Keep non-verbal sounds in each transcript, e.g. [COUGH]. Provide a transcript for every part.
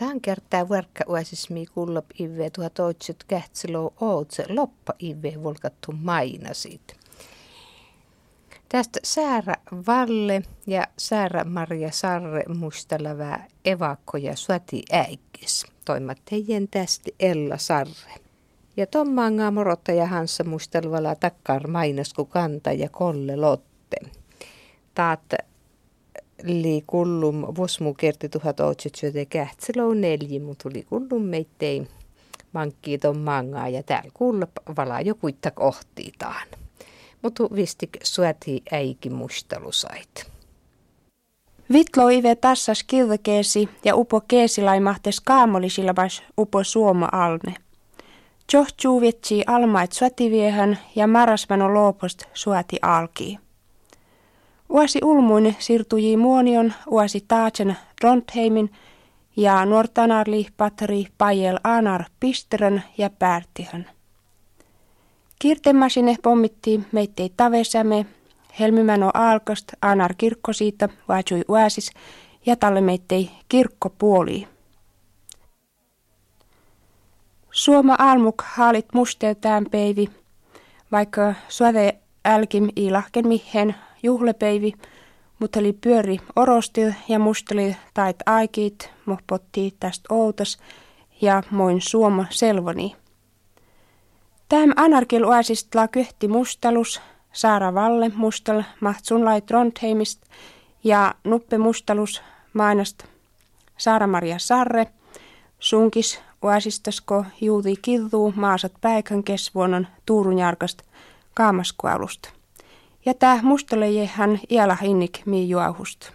Tähän kertaa verkka uäsismi kullop ive toitset kähtselo ootse loppa ive volkattu mainasit. Tästä Säärä Valle ja Säärä Maria Sarre mustalavää evakko ja suati äikkis. Toimat teidän tästä Ella Sarre. Ja Tommaanga morottaja Hansa mustelvala takkar mainasku kanta ja kolle lotte. Taat li kullum vosmu kerti tuhat otsitsyöte kähtselou nelji, mutta tuli kullum meittei mankkii ton mangaa ja täällä kullop valaa jo kuitta kohtiitaan. Mutta vistik sueti äiki mustelusait. Vitlo ive tassas kilvekeesi ja upo keesilaimahtes kaamolisilabas upo suoma alne. Johtuu vietsi almait suativiehän ja marasmano loopost suati alkii. Uasi ulmuin siirtui muonion uasi taatsen Drontheimin ja nuortanarli patri pajel anar pisterön ja päärtihän. Kirtemasine pommitti meittei tavesamme, helmymäno alkost anar kirkko siitä vaajui uasis ja talle meittei kirkko puoli. Suoma almuk haalit musteeltään peivi, vaikka suave älkim ilahken mihen juhlepeivi, mutta oli pyöri orostil ja musteli tait aikit, mohpotti tästä outas ja moin suoma selvoni. Tähän anarkil la kyhti mustalus, Saara Valle mustal mahtsun lai Trondheimist ja Nuppe mustalus mainast Saara-Maria Sarre, sunkis oasistasko juuti killuu maasat päikän kesvuonnon Tuurun jarkast kaamaskualusta ja tää mustaleje hän iäla hinnik mii juohust.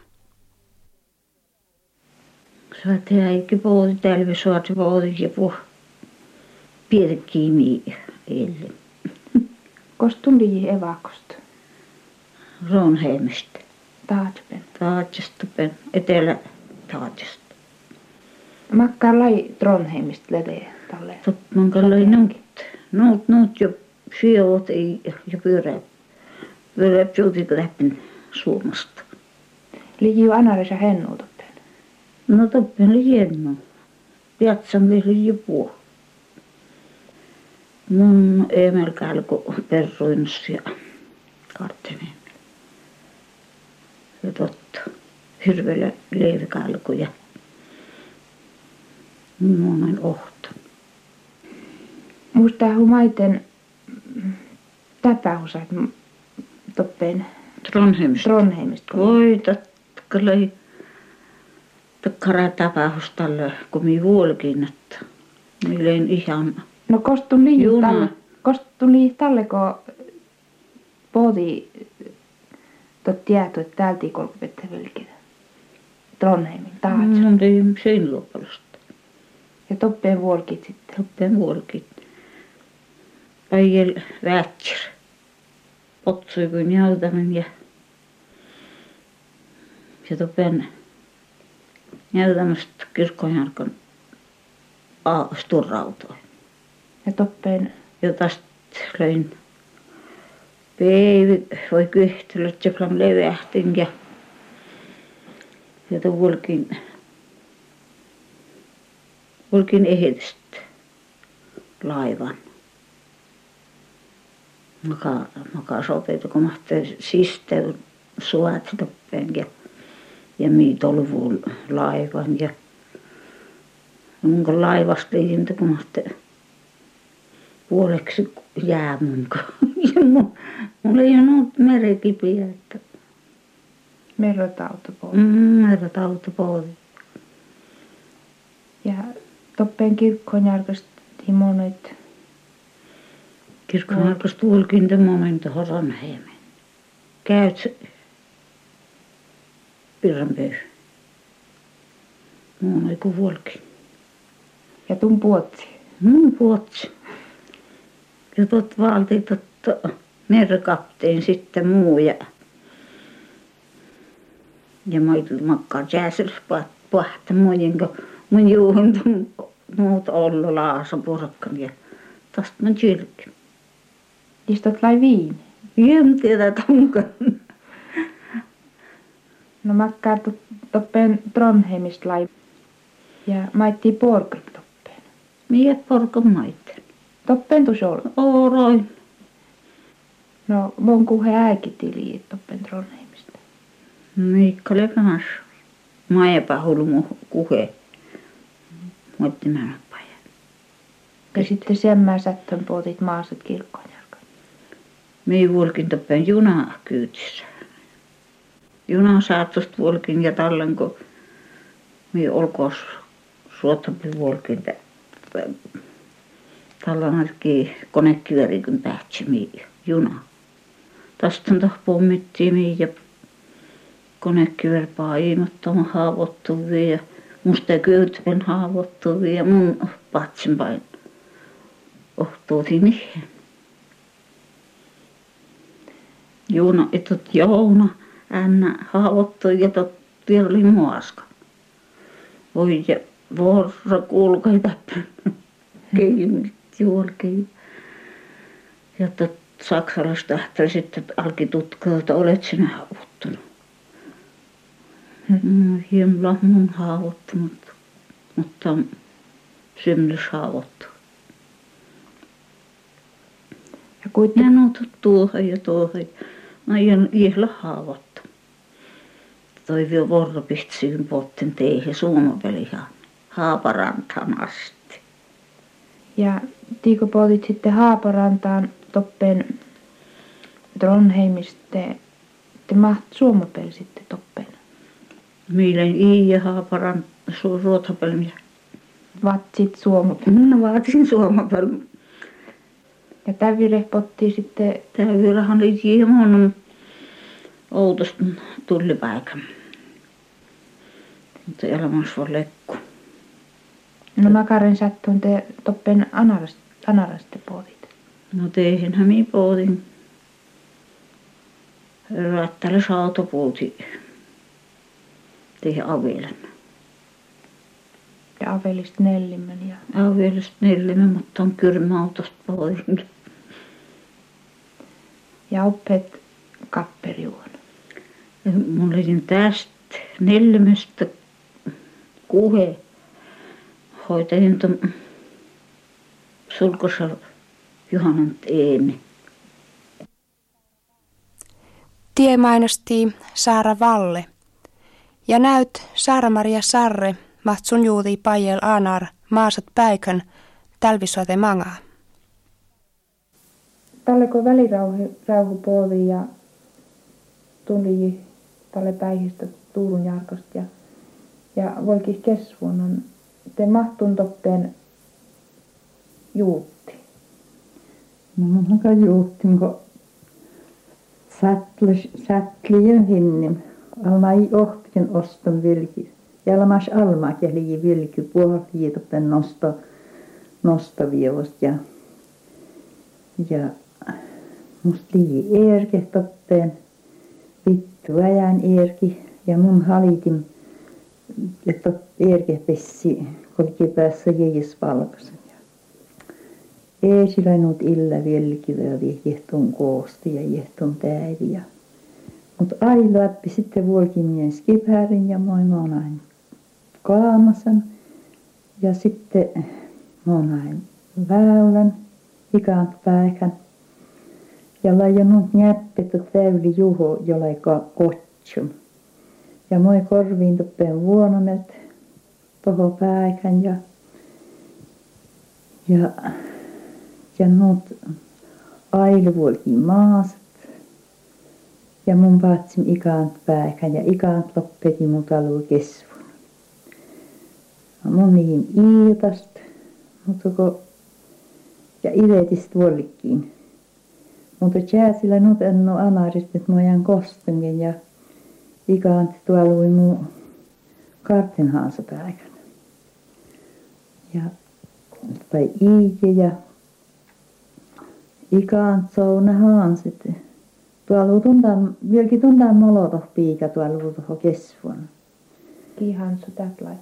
Saati äikki poodi tälvi saati poodi ja puh piirkkiä mii eille. Kost tuli evakosta? Ronheimista. Taatspen. Taatsastupen, etelä Taatsasta. Makkaa lai Tronheimista lede talle. Toppan kallai nuut. Nuut, nuut jo syövät ja pyörät Pyöräpjuutit lähten Suomesta. Liji analisa hennu toppen. No toppen oli hieno. Piatsan vielä puu. Mun Emel kalko perruinus ja karttinen. Ja totta. Hirveellä leivikalko ja monen ohto. Muistaa humaiten täpähusait toppen Trondheimista. Trondheimista. Voi tatkalai takkara tapahustalle, kun mi vuolkin, että milen ihan No kostun liian Juna. talle, kostun liian talle, kun pohti tot tieto, että täältä kolkupette velkitä. Trondheimin taatsa. Mm, tein sen loppuista. Ja toppeen vuolkit sitten. Toppen vuolkin. Päijäl vätsir. Otsui kuin jäytämän ja ja toppen jäytämästä kirkkojarkon sturrautoi. Ja toppeen tästä löin peivi voi ja plan levähtin ja ja tuolkin volkin ehdosta laivan. Maka, maka sisteyn suot toppeen ja, ja miitolvuun laivan ja mun laivasta liintä, kun mahtaa puoleksi jää mun [LAUGHS] ja mun, mulla ei ole ollut merekipiä, että merrotauto pois. mm, pois. Ja toppeen kirkkoon järkästi monet. Kirkon tuolkin te momento Horonheimen. Käyt Pirranpöy. Muun ei kuin vuolkin. Ja tun puotsi. Mun puotsi. Ja tot valti tot merkapteen sitten muu ja ja mä makkaa jääsel pahta muin kun mun juuhun muut ollut laasa purkkan ja tästä mä kylkin. Istot lai viini. En tiedä onko. No makkaa toppeen Trondheimista lai. Ja maitti porkit toppeen. Mie porkan maitten. Toppeen tus olla. Oroin. No, mun kuhe äikitili toppen Trondheimista. Mikkale kanssa. Maiepa hulmu kuhe. Mutta mä. Ja sitten semmää sättön puotit maaset kirkkoon Me vuolkin toppen juna kyytissä. Juna saatosta vuolkin ja tallen kun me olkoos suottapi vuolkin. Alki konekyörikön päätsi mi juna. Tästä on pommittiin mi ja konekyör paimattoma haavoittuvia ja musta kyytven haavoittuvia ja mun patsin pain ohtuutin niihin. Juuna, että Jouna, Anna haavoittui ja tot vielä oli muaska. Voi ja vuorossa kulkei täppän. Keijumit juolkei. Ja tot saksalaiset tähtäi sitten alki tutkia, että olet sinä haavoittunut. Mm, Hiemla mun haavoittunut, mutta synnys haavoittu. Ja kuitenkin no tuohon ja tuohon. No ihan ihan haavoittu. Toi vielä vuoropihtsyyn potten teihin suomapelihan Haaparantaan asti. Ja tiiko puotit sitten Haaparantaan toppeen Trondheimista te maht Suomapel sitten toppeen. Mielen i ja Haaparan su ruotapelmiä. Vatsit Suomapel. No vaatin suomapel. Ja tävire potti sitten Tää virahan oli hieman outosta tuli paikan. Mutta elämässä voi lekku. No makaren sattuun te toppen anarast, anaraste puotit. No teihinhän minä pohdin. Rattalle autopuuti. Teihin avelen. Ja avelista nellimän ja, Avelista neljämme, mutta on kyrmäautosta pohdin. Ja oppeet kapperiuon. Mulla oli tästä neljämestä kuhe. Hoitajin tuon sulkossa Juhanan Eemi. Tie mainosti Saara Valle. Ja näyt Saara-Maria Sarre, mahtsun juuti pajel anar, maasat päikön, talvisuote mangaa. Tälle kun välirauhu puoli ja tuli tälle päihistä Tuulun Jarkosta ja, ja voikin kesvuon on te mahtun toppeen juutti. No mun haka juhtin, kun jo hinnim. Alma ei ohtikin oston vilki. Jalmas alma kehli vilki toppen nosto, nostovievost ja, ja musta lii erke toppeen. Vittu ajan erki ja mun halitin, että erke pessi, kolki päässä. Ei sillä nuut illa vieläkin jehton koosti ja jehton täidi. Ja... Mutta ai läppi sitten vuokin mien skipäärin ja moi monain kaamasan. Ja sitten monain väylän, ikant päikän. Ja lajanut näppet täyli juho, jolla kotsum. Ja moi korviin tuppeen vuonomet toho päikän ja ja ja nuut ailuvolkin maaset. Ja mun paatsim ikant päikän ja ikant loppeti mun talu kesvun. Mun niin iitast, mutta ko ja ivetist vollikin. Mutta jääsillä nyt en ole mä jään kostungen ja ikant tuolui mun kartenhaansa päikän. Ja tai iike ja ikaan souna haan sitten. Tuolla tuntaan, vieläkin tuntaan molotoh piika tuolla tuohon kesvuon. Kihan sotat lai.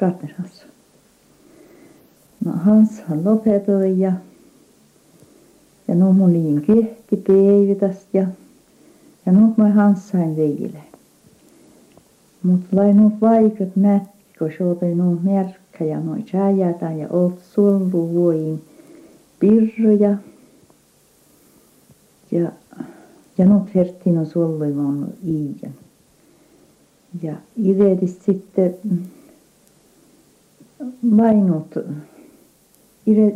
Kartenhaansa. No Hanshan lopetui ja nu mun liin kehki ja ja nu mä Hanssain veile. Mut lai nu vaikut nätti kun se no märkä ja noin säijätään ja oot suollu vuoin pirroja. Ja, ja no herttiin on suolluimaan iian. Ja ideetis sitten mainut,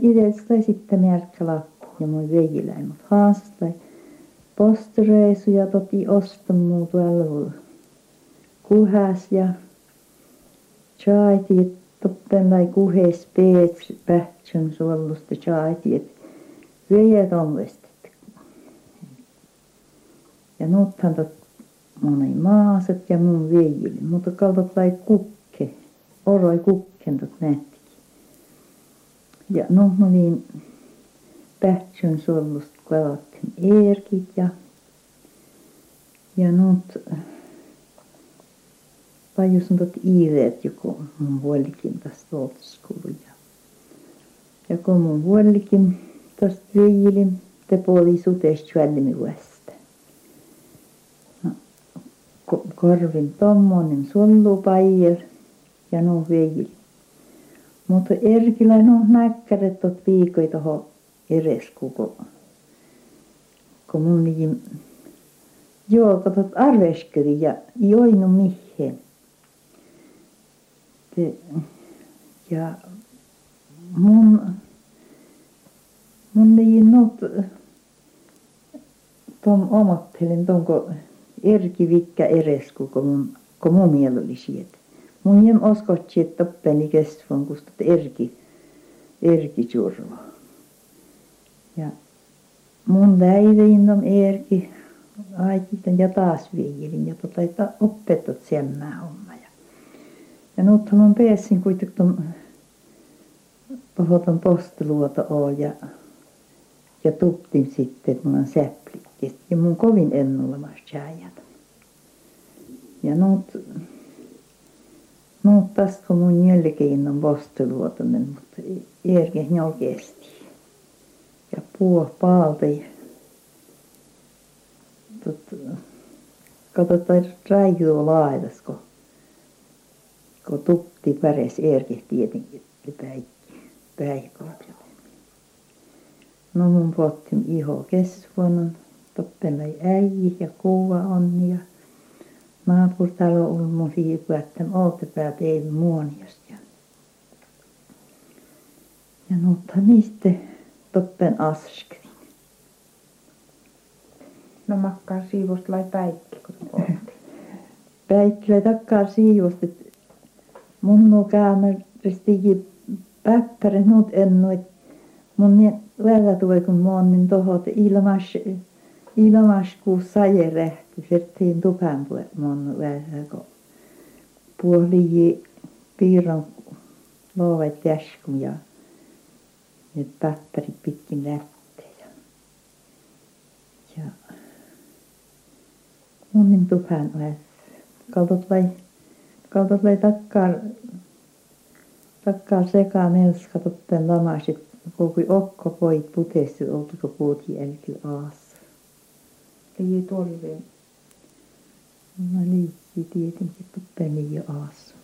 ideetis tai sitten lappu ja moi veijiläin, mutta haastai postereisu ja toti ostamu tuolla kuhas ja chaiti toppen lai kuhes peets pähtsön suollusta chaiti et veijät on vestet. Ja nuuthan tot moni maaset ja mun veijille, mutta kaltot lai kukke, oroi kukken tot nähtikin. Ja no mä olin pähtsön suollusta kalattiin eerkit ja ja nuut paljon on tot iireet joku mun vuolikin tästä luotuskulu ja kun mun vuolikin tästä veijilin te puoli sutesta välimi vuesta. No, korvin tommonen sollupaijel ja no veijil. Mutta erkillä no näkkäret tot viikoi toho eres kuko kun mun niin katsot arveskeli ja joinu mihin. Te, ja mun mun niin not tom omattelin tonko erki vikkä eres kun mun kun mun miel oli sieltä. Mun jem oskotsi että toppeni kestvon kustot erki erki churva. Ja mun läivein on Eerki aikitan ja taas viilin ja tota että opetot semmää homma. Ja ja nythän on pääsin kuitenkin ton pahoitan postiluota oo ja ja tuptin sitten että mulla on säplikki. Ja mun kovin ennulemassa tjäijät ja nyt nyt tästä kun mun jälkeen on postiluotonen mutta Eerki ne paalta ja tot, katsotaan räikkyy laitas kun kun tupti päres Eerki tietenkin päikoot no mun puhuttiin iho kesvuonnon toppelai äijä ja kuuva on ja naapurtalo on mun hiipu että oltepää tein muoniosta. Ja ja nuuthan niistä toppen askrin. No makkaa siivosta lai päikki, kun poltti. [LAUGHS] päikki lai takkaa siivosta, että mun nu käännöristikin päppäret nuut ennuit. Mun niin välillä tuli kun mä oon niin tohot ilmas, ilmas kun saje rähti, sertiin tupan puolet mun välillä kun puoli piirron loovet jäskun ja ne päppärit pitkin lähtee ja mun tupan ovet kaltot lai kaltot lai takkaan takkaan sekaan elska toppen lamasit koko okko poit putesti oltiko puuti älky aassa Lii tuolleen. no liikki tietenkin toppen liio aassa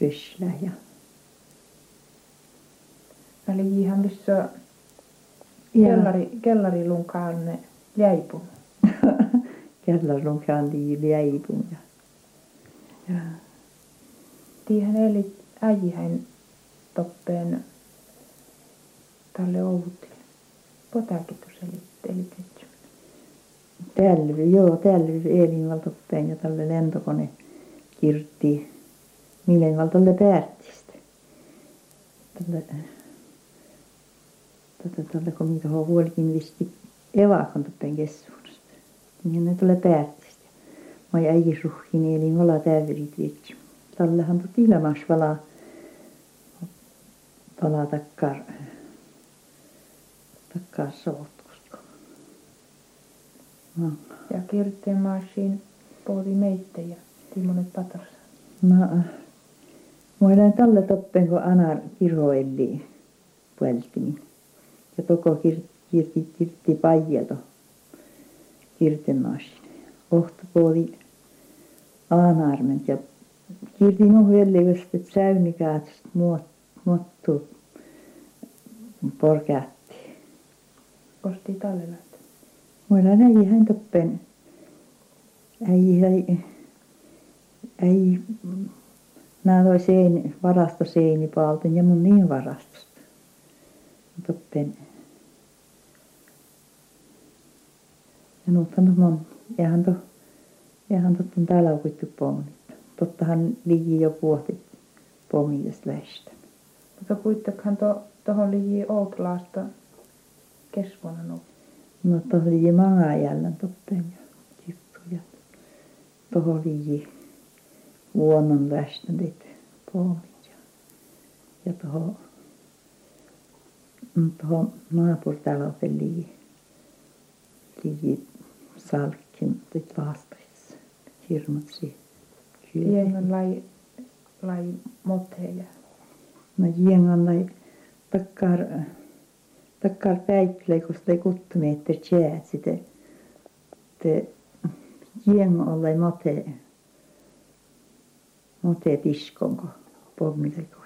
ryslä ja Eli ihan missä kellari, kellarilunkaan [LAUGHS] kellarlunkaan lii jäipun ja Tiihän eli äijähän toppeen tälle. Potakin tuossa eli tetsu. Tälvy, joo, tälvy Eelinval toppeen ja tälle lentokone kirtti Milenval tälle Päärtistä. Tälle tätä tälle kun mitä on huolikin visti evakon toppeen keskuudesta. Niin ne tulee Päärtistä. Mä äijä suhkin Eelinvala täyverit vitsi. Tällähän tot ilmas vala vala takkar takkar sootkusko. No. Ja kirtteen maashiin puoli meitä ja Timonet patas. No, mä olen tälle toppen, kun Anar kirhoilli pueltimi. Ja toko kirti, kirti, kirti paijelto kirten maasin. Ohtopuoli Aanarment ja kirtin on vellevästi, että säynikäät muottu porkätti. Kosti tallelat. Muilla ei hän toppen. Ei, ei, ei, nää toi seini, varasto seini palten ja mun niin varastosta. Toppen. Ja nyt on mon, eihän to, eihän totten täällä kuittu pomit. Tottahan liji jo puhtit pomidesta lästä. Mutta kuitenkaan to, tohon liji ouklaasta kesvona no. No tohon liji maa jälleen toppen ja tippuja. Tohon liji vuonnon lästä teit pomit ja, ja tuohon naapuritalouteen liji, liji salkkin teit vastaissa hirmut siihen. Jengan lai, lai motheja. No jengan lai takkar, takkar päikkilei, kun sitä kuttumeetter tjäät sitä. Te jengan on lai mote, pommille kutsu.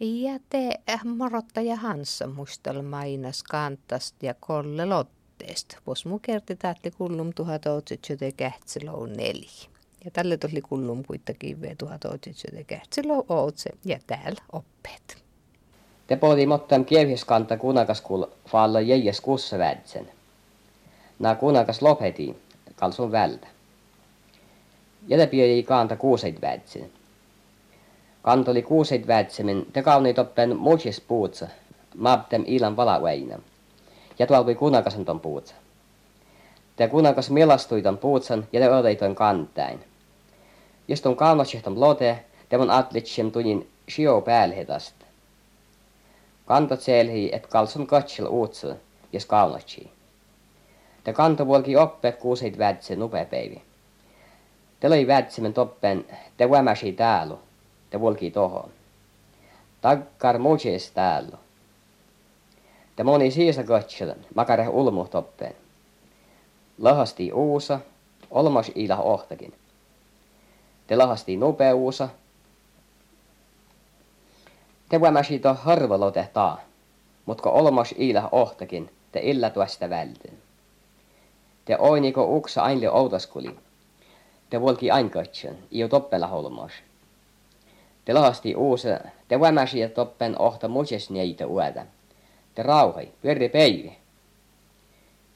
Ja te äh, morottaja Hansa muistel mainas kantast ja kolle lotteesta. Vos mu kerti täältä kullum tuhat otsitsyte kähtsilou neljä. Ja tälle tuli kullum kuitenkin v tuhat otsitsyte kähtsilou otse ja täällä oppeet. Te podi mottam kievhiskanta kunakas kul faalla jäjes kussa vädsen. Na kunakas lopeti kalsun vältä. Ja te pieni kanta kuuseit Kant oli kuuseit vädsemin, te kauniit oppen muutsis puutsa, maaptem ilan valaväinä. Ja tuolvi kunakasen ton puutsa. Te kunakas melastui ton puutsan ja te odoitoin kantain. Jos ton kaunasihtom lote, te mun atlitsem tunin shio päälhetast. Kantot selhi, et kalsun katsel uutsa, jos kaunatsi. Te kanto vuolki oppeet kuuseit vädse nupepäivi. Te lõi vädsemen toppen, te vämäsi täällä te volki tohon. Takkar mujes täällä. Te moni siisa katselen, makare ulmu toppeen. Lahasti uusa, olmas ilah ohtakin. Te lahasti nopea uusa. Te vämäsi to harvalote taa, mutta olmas ilah ohtakin, te illa tuosta vältyn. Te oiniko uksa ainle outaskuli. Te volki ain io toppela holmas. Te lahasti uusi, te vämäsi ja toppen ohta mujes neitä uätä. Te rauhai, pyöri päivi.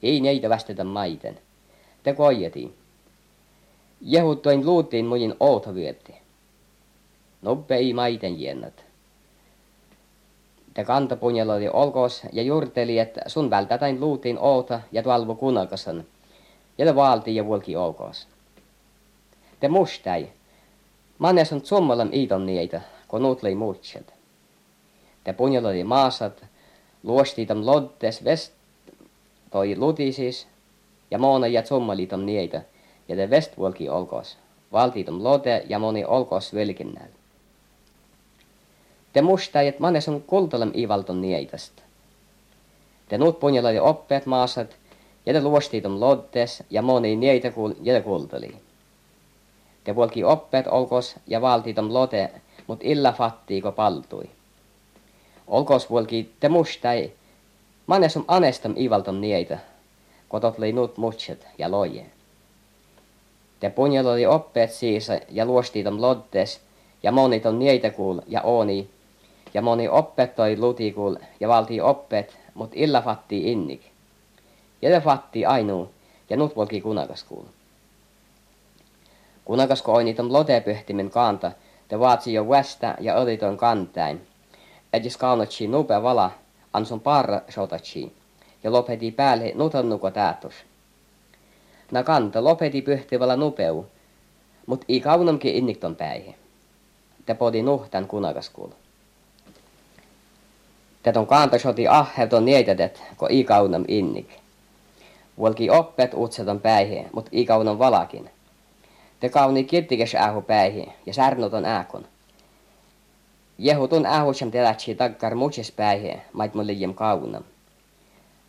Ei neitä vastetä maiten. Te koijetiin. Jehuttoin luuttiin munin outa vyötti. Noppe ei maiten jennät. Te kantapunjalla oli olkos ja juurteli, että sun välttätain luutiin outa ja tuolvu kunakasan. Ja te ja vuolki olkos. Te mustai, Mannes on sommalam iiton niitä, kun nuut lõi muutsid. Te punjal oli maasad, luostiitam loddes vest toi ludisis ja moona ja sommaliitam niitä, ja te vestvuolki olkos, valtiitam lode ja moni olkos velkinnäl. Te mustajat mannes on kultalam ivalton niitäst. Te nuut punjal oli oppeet maasad, ja te luostiitam loddes ja moni niitä kuul ja te kultali. Te vuolki oppeet olkos ja valtiitom lote, mut illa fattiiko paltui. Olkos vuolki te mustai, manesum anestam ivaltom nieitä, kotot lei nut mutset ja loje. Te punjal oli oppeet siisa ja luostiitom lottes, ja moniton nieitä kuul ja oni, ja moni oppeet toi lutikul ja valti oppeet, mut illa fatti innik. Ja te fatti ainu, ja nut vuolki kunakas kuul. Kunakas koiniton lotepyhtimen kanta, te vaatsi jo västä ja oliton kantain. Edis kaunatsi nupe vala, anson parra sotatsi, ja lopeti päälle nutannuko täätus. Na kanta lopeti pyhtivalla nupeu, mut i kaunamki innikton päihin. Te podi nuhtan kunakaskuul. Täton kanta soti ahhevton nietädet, ko i kaunam innik. Vuolki oppet utseton päihin, mut i kaunam valakin. Te kauni kirtikes ähu päihin ja särnoton ääkon. Jehutun ähutsam telätsi takkar muutses päihin, mait mun liian kauna.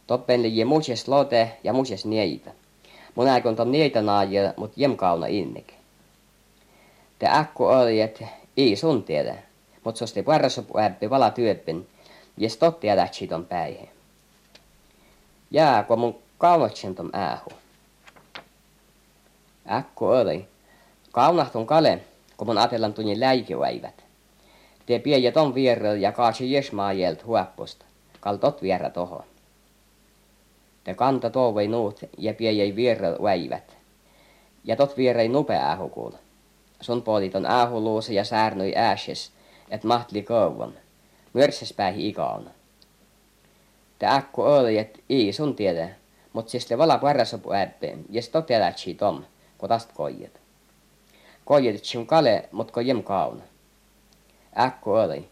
Toppen liian muutses lote ja muutses nieitä. Mun ääkon ton nieitä naaja, mut jem kauna innik. Te äkku oli, että ei sun tiedä, mutta sosti parassa puhäppi vala työppin, ja stotti jätätsi ton päihin. Jää, kun mun kaunatsen ton äähu. Äkku oli. Kaunahtun kale, kun mun atellan tunnin läikiväivät. Te piejä ton vierrel ja kaasi jesmaa jelt huoppusta. Kal tot vierä toho. Te kanta toovei nuut ja piejä vierrel väivät. Ja tot vierei nupe äähukuul. Sun puolit on äähuluusa ja säärnöi ääsjes, et mahtli kauan. Mörses päähi ikauna. Te äkku oli, et ei sun tiedä, mut siis le vala parassa puäppe, jes tot jälätsi tom, kun tast koijat. Koijat tsin kale, mut ko jem kauna. Äkku oli.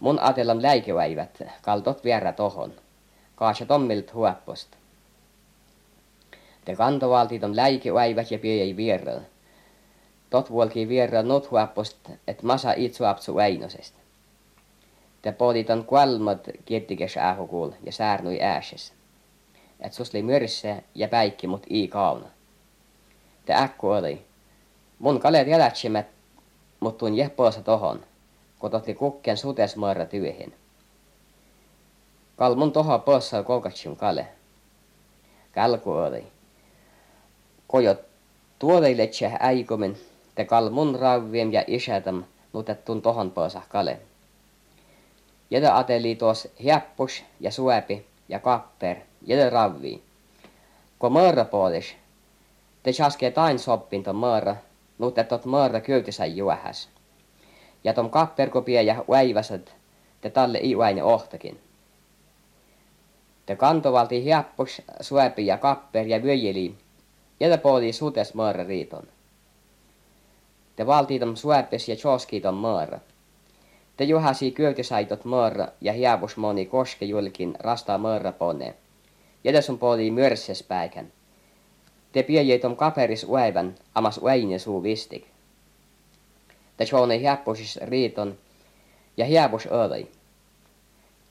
Mun atellam läikeväivät, kaltot vierä tohon. Kaasa tommilt huopposta. Te kantovaltit on läikeväivät ja piei vierrellä. Tot vuolki vierrellä not huopposta, et masa itsuapsu väinosesta. Te podit on kuolmat kiettikes äähukuul ja säärnui ääses. Et susli myrsse ja päikki mut ii kauna. Te äkku oli. Mun kalet jälätsimät, mut tuun jehpoosa tohon kun otti kukken sutesmaara työhin. Kalmun toha poissa kokatsin kale. Kalku oli. Kojo tuodeiletse äikomin, te kalmun ravviem ja isätäm nutettun tohon poissa kale. Jätä ateli tuos hiappus ja suepi ja kapper, jätä ravvi. Ko maara puolis, te chaskee tain soppinto maara, nutettot maara köytisä juohas ja tom kapperkopia ja väiväsät, te talle iuaine ohtakin. Te kantovalti hiappus, suepi ja kapper ja vyöjeli, ja te pooli sutes maara riiton. Te valtiitom suepes ja choskiitom maara. Te juhasi kyötisaitot maara ja hiavus moni koske julkin rastaa maara pone. Ja te sun pooli mörses päikän. Te piejeitom kaperis uäivän, amas uäine suu vistik te suone hiappusis riiton ja hiapus öödai.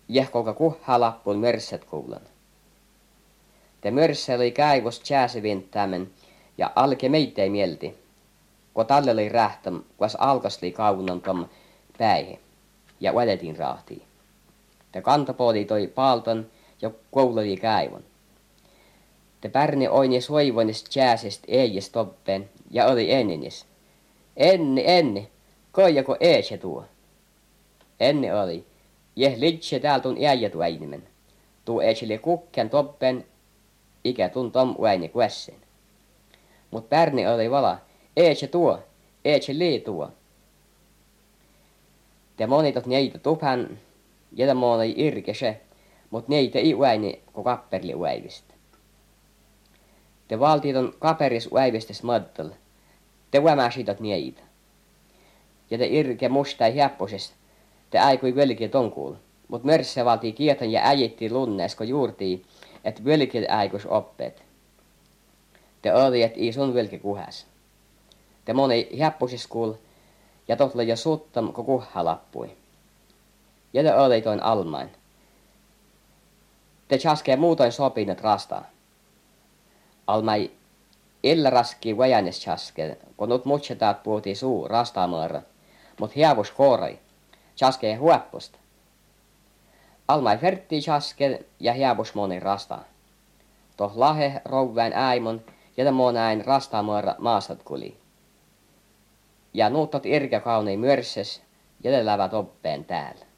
Jehkolka kuhaa lappuun mörset kuulen. Te mörsse oli käivos tämän ja alke meitä mielti, kun talle oli rähtäm, kuas alkasli kaunan tom päihin ja väletin rahtiin. Te kantapuoli toi paalton ja koululi käivon. Te pärni oini suivonis jääsist eijis toppen ja oli enninis. Enni, enni, Koijako ee se tuo? Enne oli. Jeh litse täällä tun äijä tuo äinimen. Tuo ee sille kukken toppen, ikä tun tom uäini kuessen. Mut pärni oli vala. Ee se tuo, ee se lii tuo. Te monitot neitä tuphan, ja moni irke se, mut neitä ei uäini, kun kapperli uäivistä. Te valtiit on kaperis uäivistes maddal. Te uämäsitot neitä ja te irke musta ja hiapposesta, te aikui velki tonkuul. Mut mörssä valtii kieton ja äjitti lunnees, kun juurtii, et velki aikus oppeet. Te oli, et ei sun velki kuhas. Te moni hiapposis kuul, ja totle jo suttam, kun kuha lappui. Ja te oli toin almain. Te chaskee muutoin sopinet rastaa. Almai illa raski vajanes chaske, kun nyt mutsetaat puhutiin suu rastaamaara mut hiavus koorai, chaskee huoppusta. Almai fertti chaske ja hiavus moni rasta. Toh lahe rouvään äimon ja mo näin rastaamoira maasat kuli. Ja nuuttot irkä kaunei mörses ja lävät oppeen täällä.